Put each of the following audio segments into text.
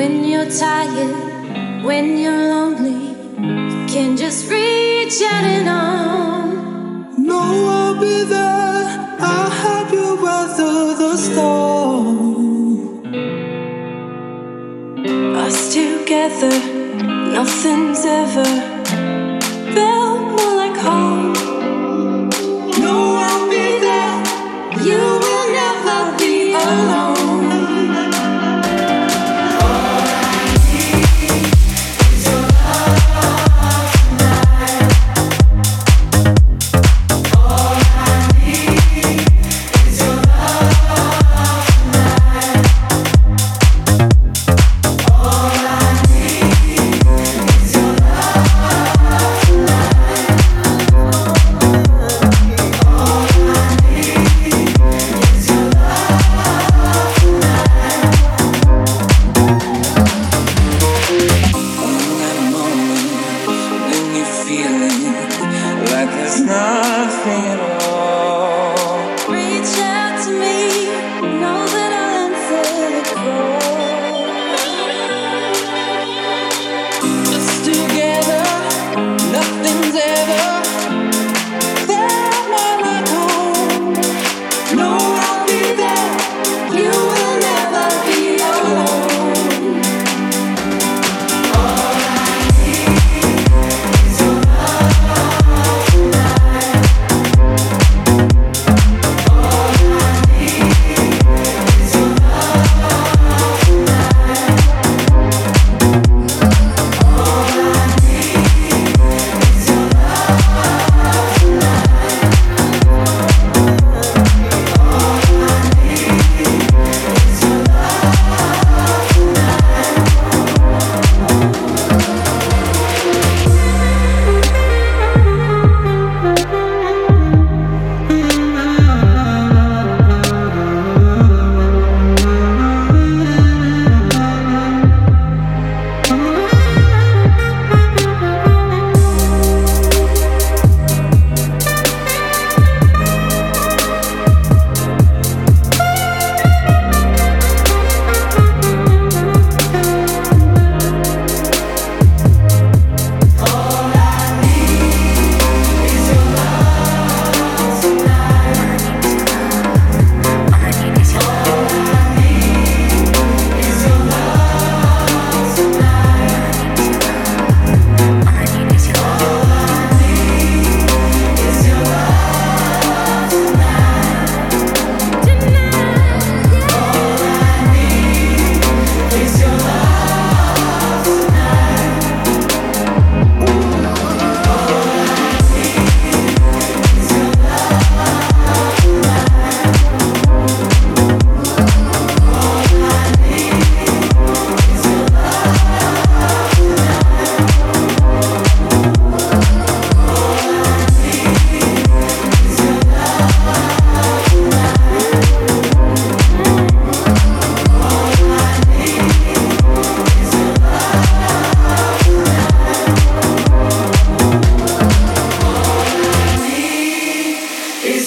When you're tired, when you're lonely, you can just reach out and on. No, I'll be there. I'll help you weather the storm. Us together, nothing's ever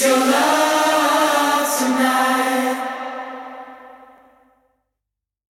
your love.